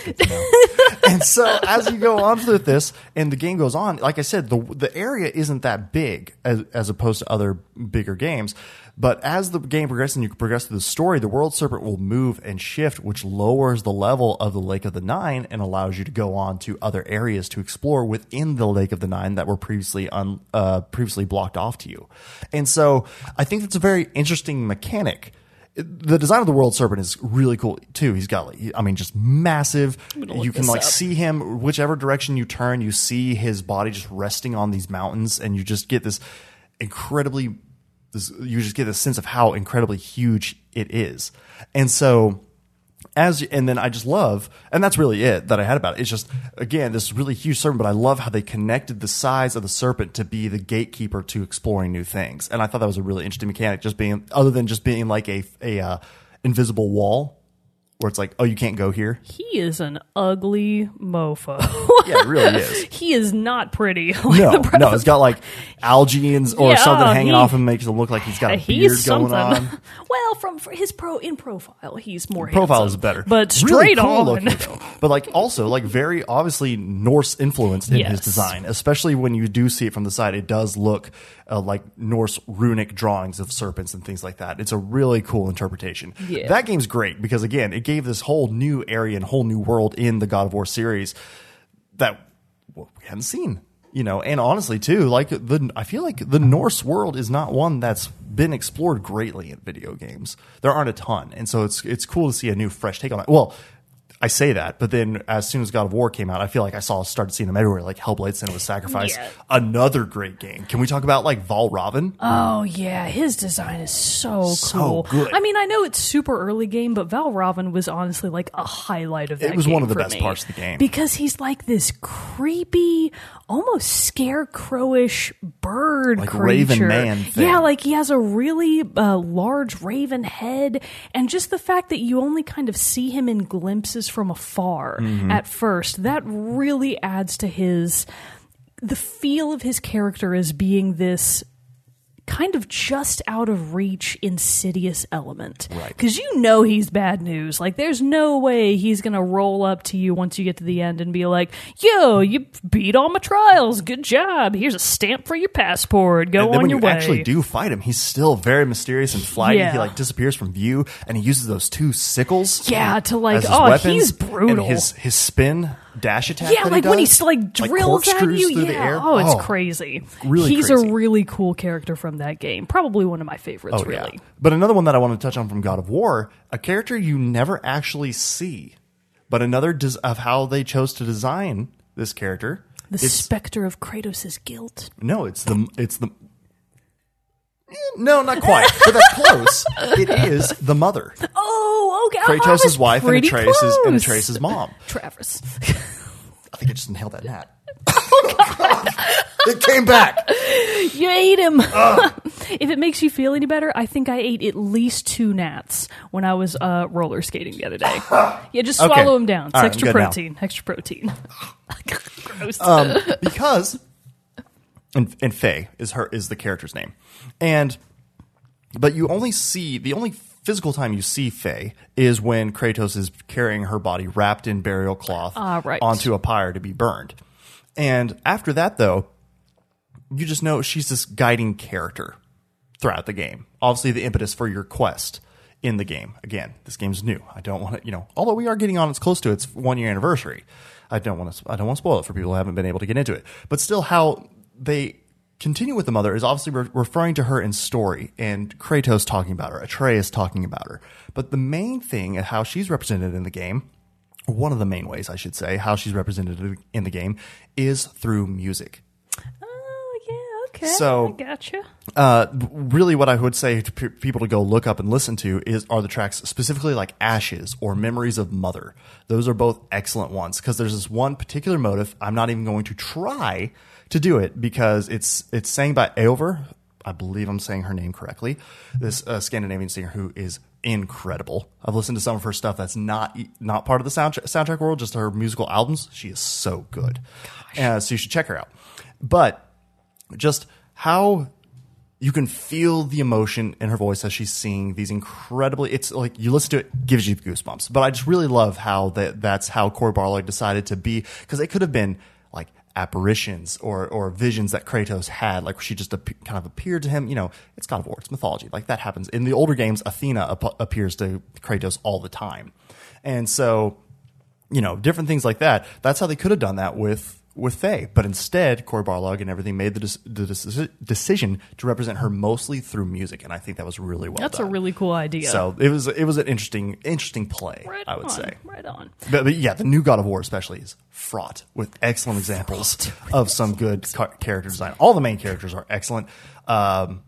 and so as you go on with this and the game goes on, like I said, the the area isn't that big as, as opposed to other bigger games. But as the game progresses and you progress through the story, the world serpent will move and shift, which lowers the level of the Lake of the Nine and allows you to go on to other areas to explore within the Lake of the Nine that were previously un, uh, previously blocked off to you. And so I think that's a very interesting mechanic the design of the world serpent is really cool too. He's got, like, I mean, just massive. You can like up. see him whichever direction you turn. You see his body just resting on these mountains, and you just get this incredibly. This, you just get a sense of how incredibly huge it is, and so as and then I just love, and that's really it that I had about it. It's just again this really huge serpent, but I love how they connected the size of the serpent to be the gatekeeper to exploring new things, and I thought that was a really interesting mechanic. Just being other than just being like a a uh, invisible wall where it's like, oh, you can't go here. He is an ugly mofo. Yeah, it really is. he is not pretty. Like No, no, it's got like algae and or Yeah, something oh, hanging he- off him, makes him look like he's got a beard He's going on. well, from his pro in profile, he's more profile handsome. is better, but Really straight cool on. looking. But like also like very obviously Norse influenced in his design, especially when you do see it from the side. It does look uh, like Norse runic drawings of serpents and things like that. It's a really cool interpretation. Yeah. That game's great because again, it gave this whole new area and whole new world in the God of War series that well, we hadn't seen. You know, and honestly too, like the I feel like the Norse world is not one that's been explored greatly in video games. There aren't a ton, and so it's it's cool to see a new fresh take on it. Well, I say that, but then as soon as God of War came out, I feel like I saw started seeing them everywhere, like Hellblade: Senua's Sacrifice. Yeah. Another great game. Can we talk about like Valravn? Oh yeah, his design is so, So cool. good. I mean, I know it's super early game, but Valravn was honestly like a highlight of that. It was one of the best me. parts of the game. because he's like this creepy, almost scarecrowish bird Like creature. Raven Man thing. Yeah, like he has a really uh, large raven head, and just the fact that you only kind of see him in glimpses from afar Mm-hmm. at first, that really adds to his the feel of his character as being this kind of just out of reach insidious element Right. because you know he's bad news like there's no way he's gonna roll up to you once you get to the end and be like yo you beat all my trials good job here's a stamp for your passport go and then on when your you way actually do fight him, he's still very mysterious and flighty. Yeah. He like disappears from view, and he uses those two sickles. yeah to like oh weapons, he's brutal And his his spin dash attack. yeah, that like he when he like drills at you. through Yeah. the air. Oh, it's oh, crazy. really He's crazy. a really cool character from that game. Probably one of my favorites. Oh, yeah. really. But another one that I want to touch on from God of War, a character you never actually see, but another des- of how they chose to design this character. The it's, specter of Kratos' guilt. no, it's the it's the. No, not quite, but that's close. It is the mother, Oh, okay. I Kratos' wife, and pretty Atreus' and close. Atreus' mom. Travis. I think I just inhaled that gnat. it came back. you ate him. if it makes you feel any better, I think I ate at least two gnats when I was uh, roller skating the other day. Yeah, just Okay. swallow them down. It's All right, I'm extra good now. protein. Extra protein. Gross. um, because and and Faye is her is the character's name, and but you only see the only physical time you see Faye is when Kratos is carrying her body wrapped in burial cloth Ah, right. onto a pyre to be burned, and after that though, you just know she's this guiding character throughout the game. Obviously, the impetus for your quest in the game. Again, this game's new. I don't want to, you know, although we are getting on, it's close to its one year anniversary. I don't want to, I don't want to spoil it for people who haven't been able to get into it. But still, how they continue with the mother is obviously re- referring to her in story and Kratos talking about her, Atreus talking about her. But the main thing, and how she's represented in the game, one of the main ways I should say, how she's represented in the game is through music. oh, yeah, okay. So- I gotcha. uh, really what I would say to pe- people to go look up and listen to is are the tracks specifically like Ashes or Memories of Mother. Those are both excellent ones because there's this one particular motive. I'm not even going to try to do it because it's it's sang by Eivør. I believe I'm saying her name correctly. This uh, Scandinavian singer who is incredible. I've listened to some of her stuff that's not not part of the soundtrack, soundtrack world, just her musical albums. She is so good. Uh, so you should check her out. But just how you can feel the emotion in her voice as she's singing these incredibly it's like you listen to it gives you goosebumps but i just really love how that that's how Cory Barlog decided to be because it could have been apparitions or or visions that kratos had like she just ap- kind of appeared to him you know it's god of war it's mythology like that happens. In the older games athena ap- appears to kratos all the time. And so you know different things like that that's how they could have done that with with Faye. But instead, Cory Barlog and everything made the, des- the deci- decision to represent her mostly through music, and I think that was really well That's done. a really cool idea. so it was it was an interesting interesting play, right I would on, say. right on. But, but yeah, the new God of War especially is fraught with excellent examples of some good ca- character design. All the main characters are excellent. Um,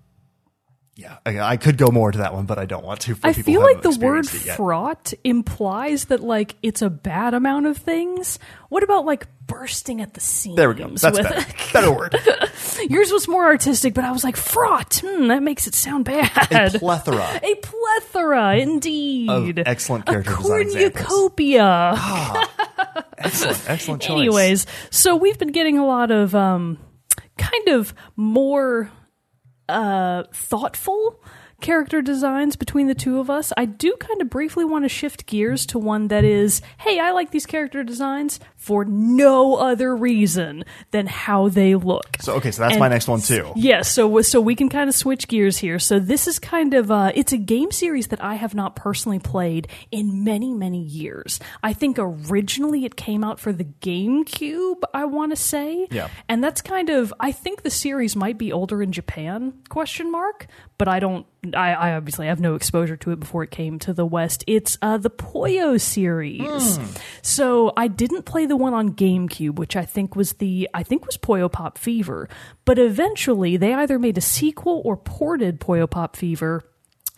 yeah, I, I could go more to that one, but I don't want to. For I feel like the word experienced it yet. fraught implies that like it's a bad amount of things. What about like bursting at the seams? There we go. That's with- better. Better word. Yours was more artistic, but I was like fraught. Hmm, that makes it sound bad. A plethora A plethora, indeed. of excellent character a cornucopia. Excellent, excellent choice. Anyways, so we've been getting a lot of um, kind of more uh, thoughtful character designs between the two of us. I do kind of briefly want to shift gears to one that is, hey, I like these character designs for no other reason than how they look. So okay, so that's And- my next one too. Yeah, so so we can kind of switch gears here. So this is kind of uh, it's a game series that I have not personally played in many many years. I think originally it came out for the GameCube. I want to say, Yeah. and that's kind of I think the series might be older in Japan? Question mark. But I don't. I, I obviously have no exposure to it before it came to the West. It's uh, the Puyo series. So I didn't play the one on GameCube, which I think was the I think was Puyo Pop Fever. But eventually, they either made a sequel or ported Puyo Pop Fever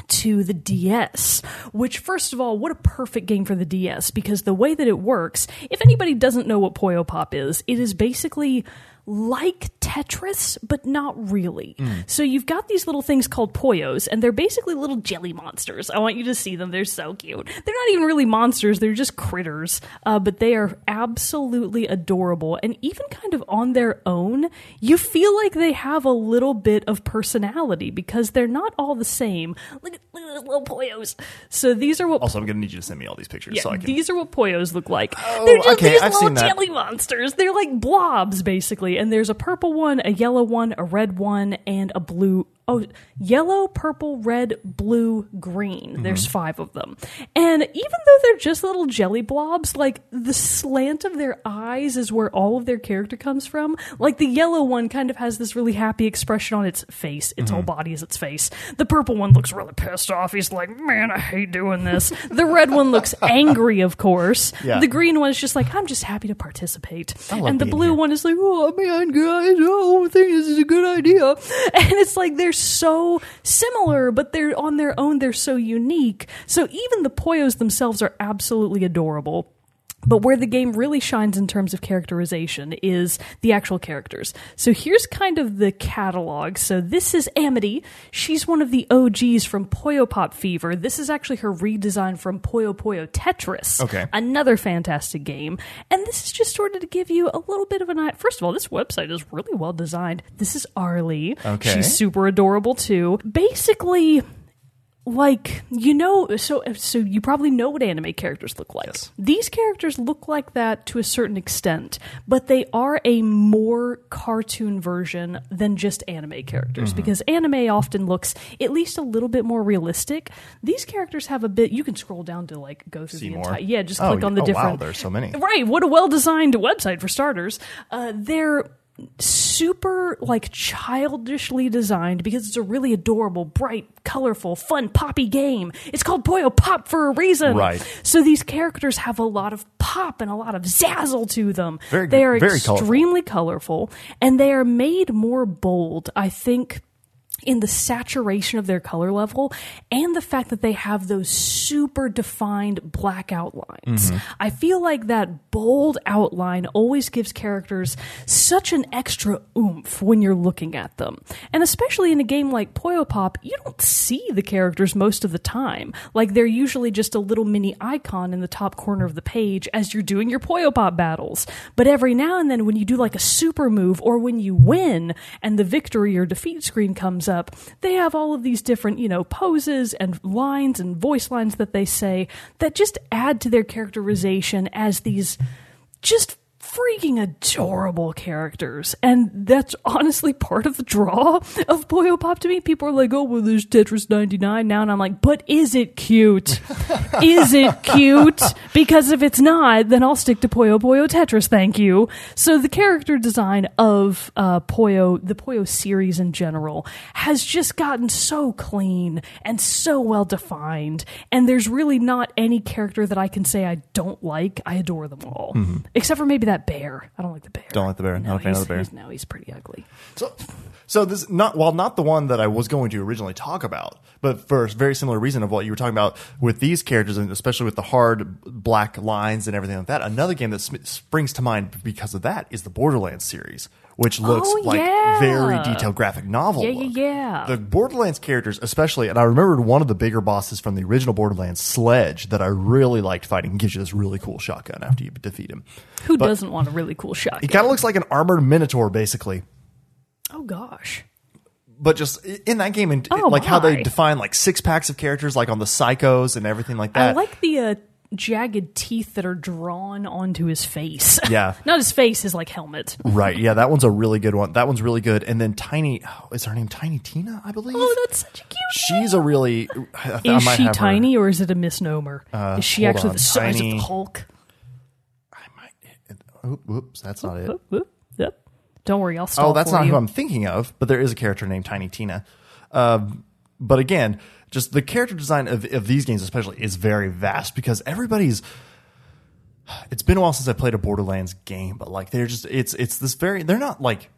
to the DS, which, first of all, what a perfect game for the DS because the way that it works, if anybody doesn't know what Puyo Pop is, it is basically like Tetris, but not really. So you've got these little things called Poyos, and they're basically little jelly monsters. I want you to see them. They're so cute. They're not even really monsters, they're just critters, uh, but they are absolutely adorable. And even kind of on their own, you feel like they have a little bit of personality because they're not all the same. Look at, look at those little Poyos. So these are what Also, I'm going to need you to send me all these pictures yeah, so I can. these are what Poyos look like. They're just okay, these I've little jelly monsters. They're like blobs, basically. And there's a purple one, a yellow one, a red one, and a blue. Oh, yellow, purple, red, blue, green. Mm-hmm. There's five of them. And even though they're just little jelly blobs, like the slant of their eyes is where all of their character comes from. Like the yellow one kind of has this really happy expression on its face. Its Mm-hmm. whole body is its face. The purple one looks really pissed off. He's like, man, I hate doing this. the red one looks angry, of course. Yeah. The green one is just like, I'm just happy to participate. And the blue here. one is like, oh man, guys, I don't think this is a good idea. And it's like they're so similar, but they're on their own, they're so unique. So even the Poyos themselves are absolutely adorable. But where the game really shines in terms of characterization is the actual characters. So here's kind of the catalog. So this is Amity. She's one of the OGs from Puyo Pop Fever. This is actually her redesign from Puyo Puyo Tetris. Okay. Another fantastic game. And this is just sort of to give you a little bit of an eye. First of all, this website is really well designed. This is Arle. Okay. She's super adorable too. Basically, like you know so so you probably know what anime characters look like Yes. these characters look like that to a certain extent but they are a more cartoon version than just anime characters Mm-hmm. because anime often looks at least a little bit more realistic these characters have a bit you can scroll down to like go through See the more? entire yeah just Oh, click on the oh, wow, different there's so many. right what a well designed website for starters uh, they're super like childishly designed because it's a really adorable, bright, colorful, fun, poppy game. It's called Puyo Pop for a reason. Right. So these characters have a lot of pop and a lot of zazzle to them. Very they are very colorful. extremely colorful and they are made more bold, I think in the saturation of their color level and the fact that they have those super defined black outlines. Mm-hmm. I feel like that bold outline always gives characters such an extra oomph when you're looking at them. And especially in a game like Puyo Pop, you don't see the characters most of the time. Like they're usually just a little mini icon in the top corner of the page as you're doing your Puyo Pop battles. But every now and then when you do like a super move or when you win and the victory or defeat screen comes up, they have all of these different, you know, poses and lines and voice lines that they say that just add to their characterization as these just freaking adorable characters. And that's honestly part of the draw of Puyo Pop to me. People are like, oh, well, there's Tetris 99 now. And I'm like, but is it cute? is it cute? Because if it's not, then I'll stick to Puyo Puyo Tetris, thank you. So the character design of uh, Puyo, the Puyo series in general, has just gotten so clean and so well defined. And there's really not any character that I can say I don't like. I adore them all. Except for maybe that bear. I don't like the bear. Don't like the bear. Not a fan of the bear. he's- No, he's pretty ugly. So, so this not while not the one that I was going to originally talk about, but for a very similar reason of what you were talking about with these characters, and especially with the hard black lines and everything like that. Another game that sm- springs to mind because of that is the Borderlands series, which looks Oh, like yeah. very detailed graphic novel. Yeah, look. yeah, yeah. The Borderlands characters, especially, and I remembered one of the bigger bosses from the original Borderlands, Sledge, that I really liked fighting. He gives you this really cool shotgun after you defeat him. Who doesn't want a really cool shotgun? He kind of looks like an armored minotaur, basically. Oh gosh. but just in that game and Oh, like how they define like six packs of characters like on the psychos and everything like that. I like the uh, jagged teeth that are drawn onto his face. Yeah. Not his face, his like helmet. right yeah that one's a really good one that one's really good and then tiny oh, is her name tiny tina i believe Oh, that's such a cute. she's a really I, I Is she have her- tiny or is it a misnomer? is she actually on. the size of the Hulk? I might Oop, whoops that's not it Whoop, yep. Don't worry, I'll stall oh that's not you. who i'm thinking of but there is a character named tiny tina um, but again just the character design of, of these games especially is very vast because everybody's it's been a while since I played a Borderlands game, but like they're just it's it's this very they're not like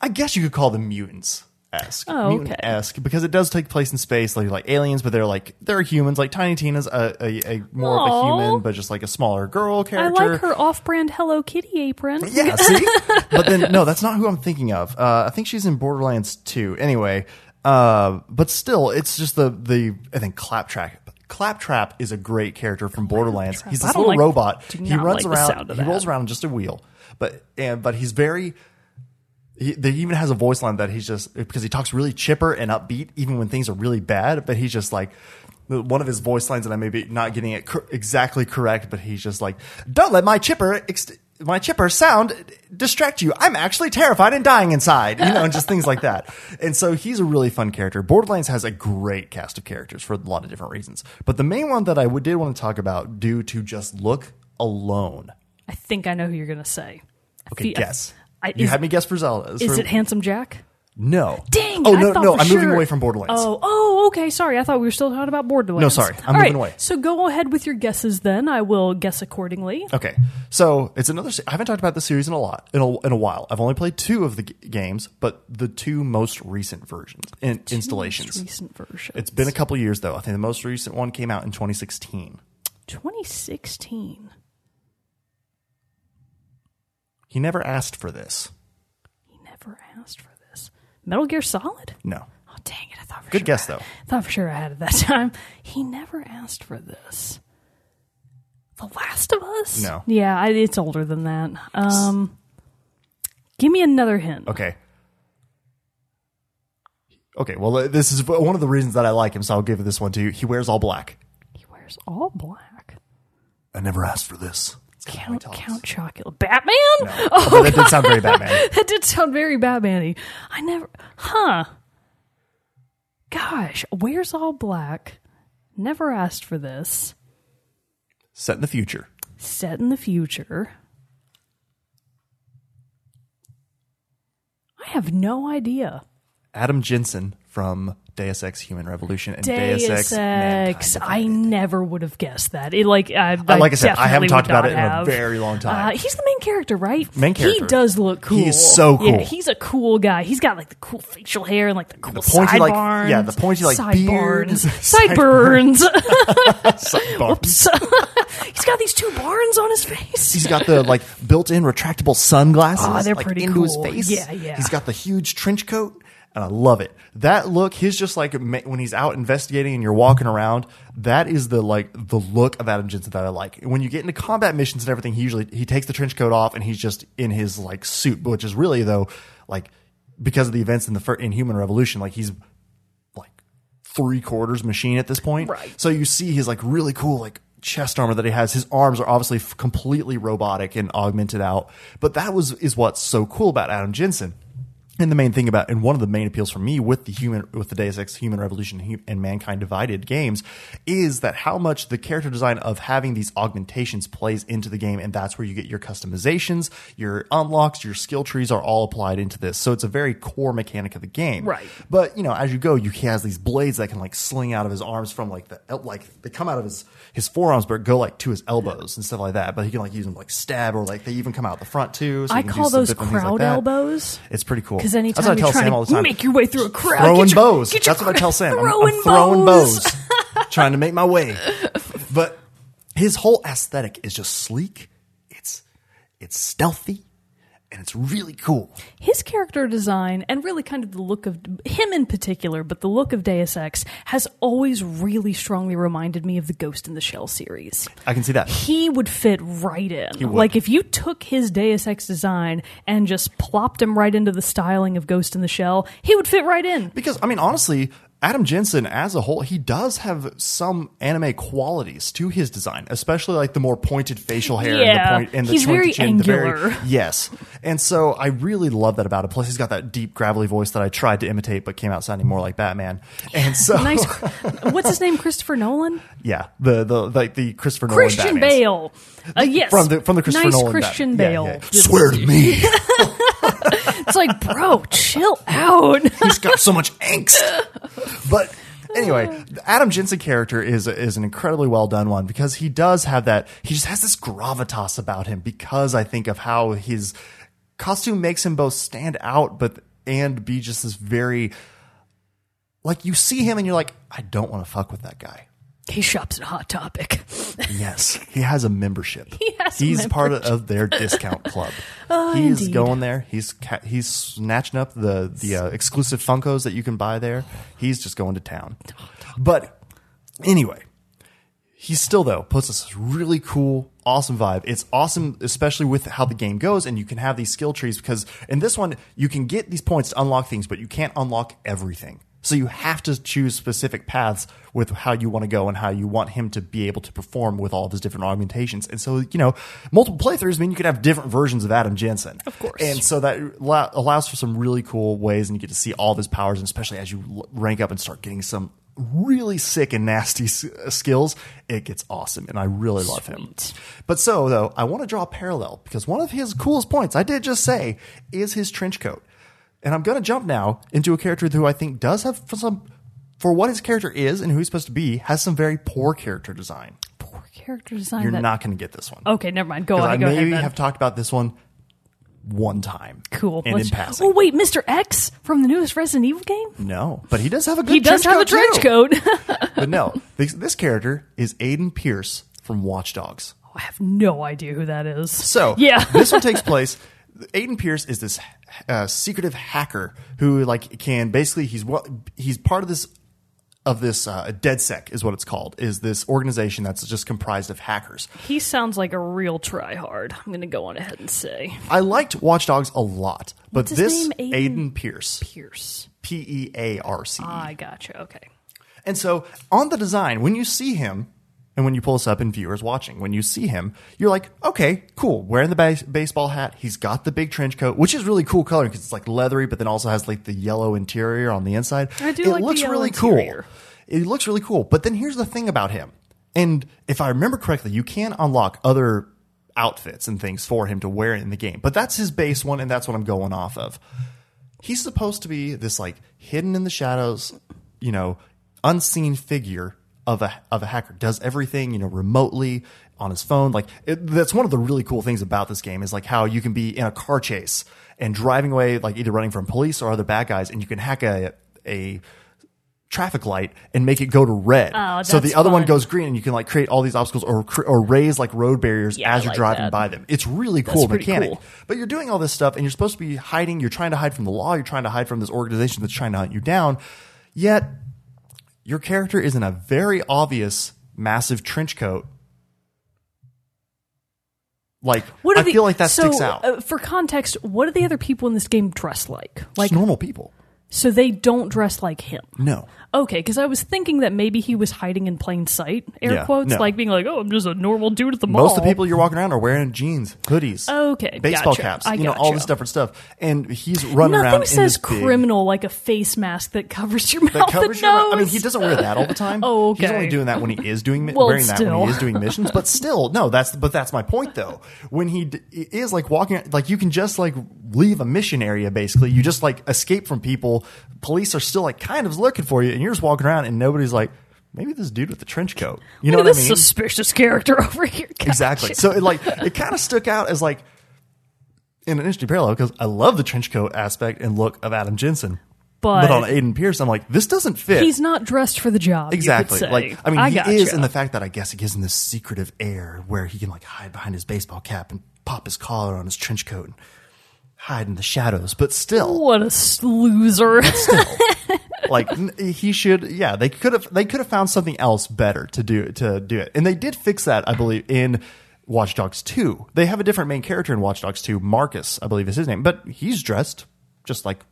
I guess you could call them mutants esque Oh, mutant okay. esque because it does take place in space like like aliens, but they're like they're humans. Like Tiny Tina's a, a, a more of a human, but just like a smaller girl character. I like her off-brand Hello Kitty apron. Yeah, see? but then no, that's not who I'm thinking of. Uh, I think she's in Borderlands 2. Anyway, uh, but still, it's just the the I think Claptrap. Claptrap is a great character from Borderlands. He's I this little like- robot. He runs like around. He rolls around on just a wheel, but and but he's very. He, they even has a voice line that he's just because he talks really chipper and upbeat, even when things are really bad. But he's just like one of his voice lines, and I may be not getting it exactly correct, but he's just like, "Don't let my chipper, ex- my chipper sound distract you. I'm actually terrified and dying inside," you know, and just things like that. And so he's a really fun character. Borderlands has a great cast of characters for a lot of different reasons, but the main one that I did want to talk about, due to just look alone. I think I know who you're gonna say. Okay, fe- guess. I- you is- had me guess for Zelda. Is for- it Handsome Jack? No. Dang! Oh I no, thought no! for I'm moving sure- away from Borderlands. Oh, oh, okay. Sorry, I thought we were still talking about Borderlands. No, sorry. I'm All moving right, away. So go ahead with your guesses. Then I will guess accordingly. Okay, so it's another. se- I haven't talked about this series in a lot in a, in a while. I've only played two of the g- games, but the two most recent versions in installations. Most recent version. It's been a couple years though. I think the most recent one came out in 2016. 2016. He never asked for this. He never asked for this. Metal Gear Solid. No. Oh dang it! I thought for Good sure guess, I- though. thought for sure I had it that time. He never asked for this. The Last of Us. No. Yeah, I, it's older than that. Um, give me another hint. Okay. Okay. Well, uh, this is one of the reasons that I like him, so I'll give this one to you. He wears all black. He wears all black. I never asked for this. Count. Count Chocula. Batman. Oh, Oh, but that did sound very Batman. that did sound very Batman-y. I never. Huh. Gosh, where's all black. Never asked for this. Set in the future. set in the future. I have no idea. Adam Jensen from Deus Ex: Human Revolution and Deus, Deus Ex. I never would have guessed that. It, like, I, Uh, like I said, I haven't talked about it in a very long time. Uh, he's the main character, right? Main character. He does look cool. He is so Yeah, cool. he's a cool guy. He's got like the cool facial hair and like the cool The pointy, like- sideburns. yeah, the pointy, like, sideburns. Sideburns. Sideburns. he's got these two barns on his face. He's got the like built-in retractable sunglasses. Aw, they're like, pretty into his cool. face. Yeah, yeah. He's got the huge trench coat, and I love it. That look, he's just like when he's out investigating and you're walking around. That is the like the look of Adam Jensen that I like. And when you get into combat missions and everything, he usually he takes the trench coat off and he's just in his like suit, which is really though like because of the events in the in Human Revolution, like he's like three quarters machine at this point. Right. So you see his like really cool like chest armor that he has. His arms are obviously f- completely robotic and augmented out. But that was is what's so cool about Adam Jensen. And the main thing about, and one of the main appeals for me with the human, with the Deus Ex Human Revolution and Mankind Divided games is that how much the character design of having these augmentations plays into the game. And that's where you get your customizations, your unlocks, your skill trees are all applied into this. So it's a very core mechanic of the game. Right. But, you know, as you go, you he has these blades that can like sling out of his arms from like the, like they come out of his, his forearms, but go like to his elbows and stuff like that. But he can like use them like stab or like they even come out the front too. So I you can do call those things like crowd elbows. It's pretty cool. 'Cause That's anytime what I you're tell Sam to all the time. make your way through a crowd, throwing get your- bows. That's what I tell Sam. I'm, I'm throwing bows, trying to make my way. But his whole aesthetic is just sleek. It's it's stealthy, and it's really cool. his character design and really kind of the look of him in particular, but the look of Deus Ex has always really strongly reminded me of the Ghost in the Shell series. I can see that. He would fit right in. Like if you took his Deus Ex design and just plopped him right into the styling of Ghost in the Shell, he would fit right in. Because I mean, honestly, Adam Jensen as a whole, he does have some anime qualities to his design, especially like the more pointed facial hair Yeah, and the point and the he's very chin, the angular. yes, and so I really love that about him. Plus, he's got that deep gravelly voice that I tried to imitate, but came out sounding more like Batman. And so, Nice. What's his name? Christopher Nolan? yeah, the the like the Christopher Nolan Christian Bale. Uh, yes. from the from the Christopher nice Nolan Christian Batman. Yeah, Bale. yeah. Swear to me, It's like, bro, chill out. he's got so much angst. But anyway, the Adam Jensen character is is an incredibly well done one because he does have that. He just has this gravitas about him because I think of how his costume makes him both stand out, but and be just this very like you see him and you're like, I don't want to fuck with that guy. He shops at Hot Topic. Yes, he has a membership. He has a He's part of, their discount club. Oh, he's indeed. going there. He's ca- he's snatching up the the uh, exclusive Funkos that you can buy there. He's just going to town. But anyway, he still though puts us this really cool, awesome vibe. It's awesome, especially with how the game goes, and you can have these skill trees because in this one you can get these points to unlock things, but you can't unlock everything. So you have to choose specific paths with how you want to go and how you want him to be able to perform with all of his different augmentations. And so, you know, multiple playthroughs mean you could have different versions of Adam Jensen. Of course. And so that allows for some really cool ways and you get to see all of his powers, and especially as you rank up and start getting some really sick and nasty uh, skills, it gets awesome. And I really love him. But so, though, I want to draw a parallel because one of his coolest points, I did just say, is his trench coat. And I'm going to jump now into a character who I think does have for some, for what his character is and who he's supposed to be, has some very poor character design. Poor character design. You're that- not going to get this one. Okay, never mind. Go on. I go ahead. maybe then. have talked about this one one time. cool. And Let's- in passing. Oh wait, Mr. X from the newest Resident Evil game. No, but he does have a good He does trench have a trench too. coat. But no, this, this character is Aiden Pearce from Watch Dogs. Oh, I have no idea who that is. So yeah, this one takes place. Aiden Pearce is this uh, secretive hacker who like can basically he's what he's part of this of this uh, DedSec is what it's called is this organization that's just comprised of hackers. he sounds like a real tryhard. I'm going to go on ahead and say I liked Watch Dogs a lot, but this name? Aiden? Aiden? Pearce Pearce. P E A R C. I gotcha. Okay. And so on the design, when you see him, and when you pull this up and viewers watching, when you see him, you're like, okay, cool. Wearing the base- baseball hat, he's got the big trench coat, which is really cool color because it's like leathery, but then also has like the yellow interior on the inside. I do it like the looks yellow really interior. cool. It looks really cool. But then here's the thing about him, and if I remember correctly, you can unlock other outfits and things for him to wear in the game, but that's his base one, and that's what I'm going off of he's supposed to be this like hidden in the shadows, you know, unseen figure of a of a hacker. Does everything you know remotely on his phone. Like it, that's one of the really cool things about this game is like how you can be in a car chase and driving away, like either running from police or other bad guys, and you can hack a a traffic light and make it go to red. Oh, so the other one goes green, and you can like create all these obstacles or or raise like road barriers Yeah, as you're like driving that. by them. It's really cool mechanic. cool. But you're doing all this stuff, and you're supposed to be hiding. You're trying to hide from the law. You're trying to hide from this organization that's trying to hunt you down. Yet your character is in a very obvious massive trench coat. Like What I the, feel like that so, sticks out. Uh, for context, what are the other people in this game dress like? Like Just normal people. So they don't dress like him. No. Okay, because I was thinking that maybe he was hiding in plain sight, air Yeah, quotes, no. like being like, "Oh, I'm just a normal dude at the mall." Most of the people you're walking around are wearing jeans, hoodies, Okay, baseball gotcha. caps, I you know, all gotcha. this different stuff. And he's running around Nothing in says this big- criminal like a face mask that covers your mouth that covers and your mouth. I mean, he doesn't wear that all the time. Oh, He's okay. only doing that when he is doing Well, wearing that when still. he is doing missions. But still, no, that's but that's my point though. When he d- is like walking, like you can just like leave a mission area basically. You just like escape from people. Police are still like kind of looking for you, and you're just walking around, and nobody's like. Maybe this dude with the trench coat. You know Look what at I this mean? suspicious character over here. Gotcha. Exactly. So it like it kind of stuck out as like in an interesting parallel because I love the trench coat aspect and look of Adam Jensen, but, but on Aiden Pearce, I'm like, this doesn't fit. he's not dressed for the job. exactly like I mean he gotcha. is in the fact that I guess it gives him this secretive air where he can like hide behind his baseball cap and pop his collar on his trench coat and hide in the shadows, but still. What a loser! like he should yeah they could have they could have found something else better to do to do it and they did fix that i believe in watch dogs 2 they have a different main character in watch dogs 2 marcus i believe is his name but he's dressed just like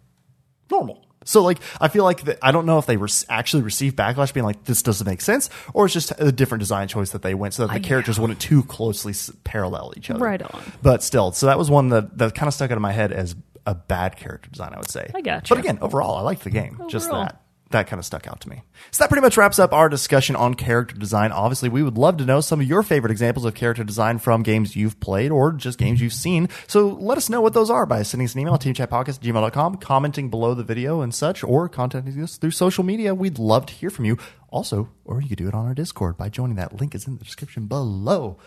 normal so like i feel like that, i don't know if they re- actually received backlash being like this doesn't make sense or it's just a different design choice that they went so that the characters wouldn't too closely s- parallel each other. Right on. but still so that was one that that kind of stuck out of my head as a bad character design i would say. I got gotcha. but again overall i liked the game. Just that that kind of stuck out to me. So that pretty much wraps up our discussion on character design. Obviously, we would love to know some of your favorite examples of character design from games you've played or just games you've seen. So let us know what those are by sending us an email at teamchatpodcast at gmail.com, commenting below the video and such, or contacting us through social media. We'd love to hear from you. Also, or you could do it on our Discord by joining that link is in the description below.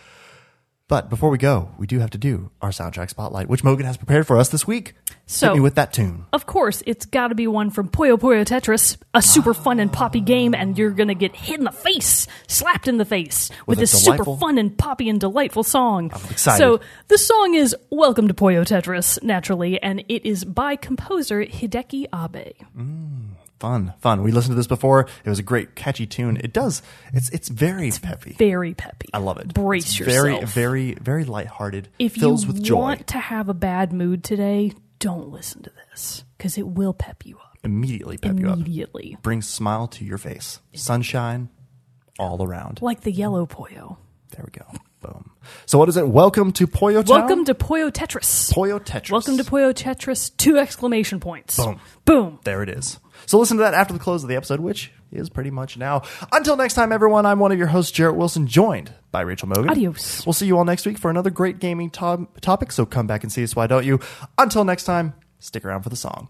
But before we go, we do have to do our soundtrack spotlight, which Mogan has prepared for us this week. So- with that tune. Of course, it's got to be one from Puyo Puyo Tetris, a super fun and poppy game, and you're gonna get hit in the face, slapped in the face with, With this super fun and poppy and delightful song. I'm excited. So the song is "Welcome to Puyo Tetris," naturally, and it is by composer Hideki Abe. Mm, fun, fun. We listened to this before. It was a great, catchy tune. It does. It's it's very peppy. Very peppy. I love it. Brace It's yourself. Very, very, very lighthearted. if fills you with joy. want to have a bad mood today, don't listen to this because it will pep you up Immediately pep you up. immediately, Brings smile to your face. Sunshine all around. like the yellow Puyo. There we go. Boom. So what is it? Welcome to Poyo Town. Welcome to Puyo Tetris. Poyo Tetris. Welcome to Puyo Tetris. Two exclamation points. Boom. Boom. There it is. So listen to that after the close of the episode, which is pretty much now. Until next time, everyone, I'm one of your hosts, Jarrett Wilson, joined by Rachel Mogan. Adios. We'll see you all next week for another great gaming to- topic, so come back and see us, why don't you? Until next time, stick around for the song.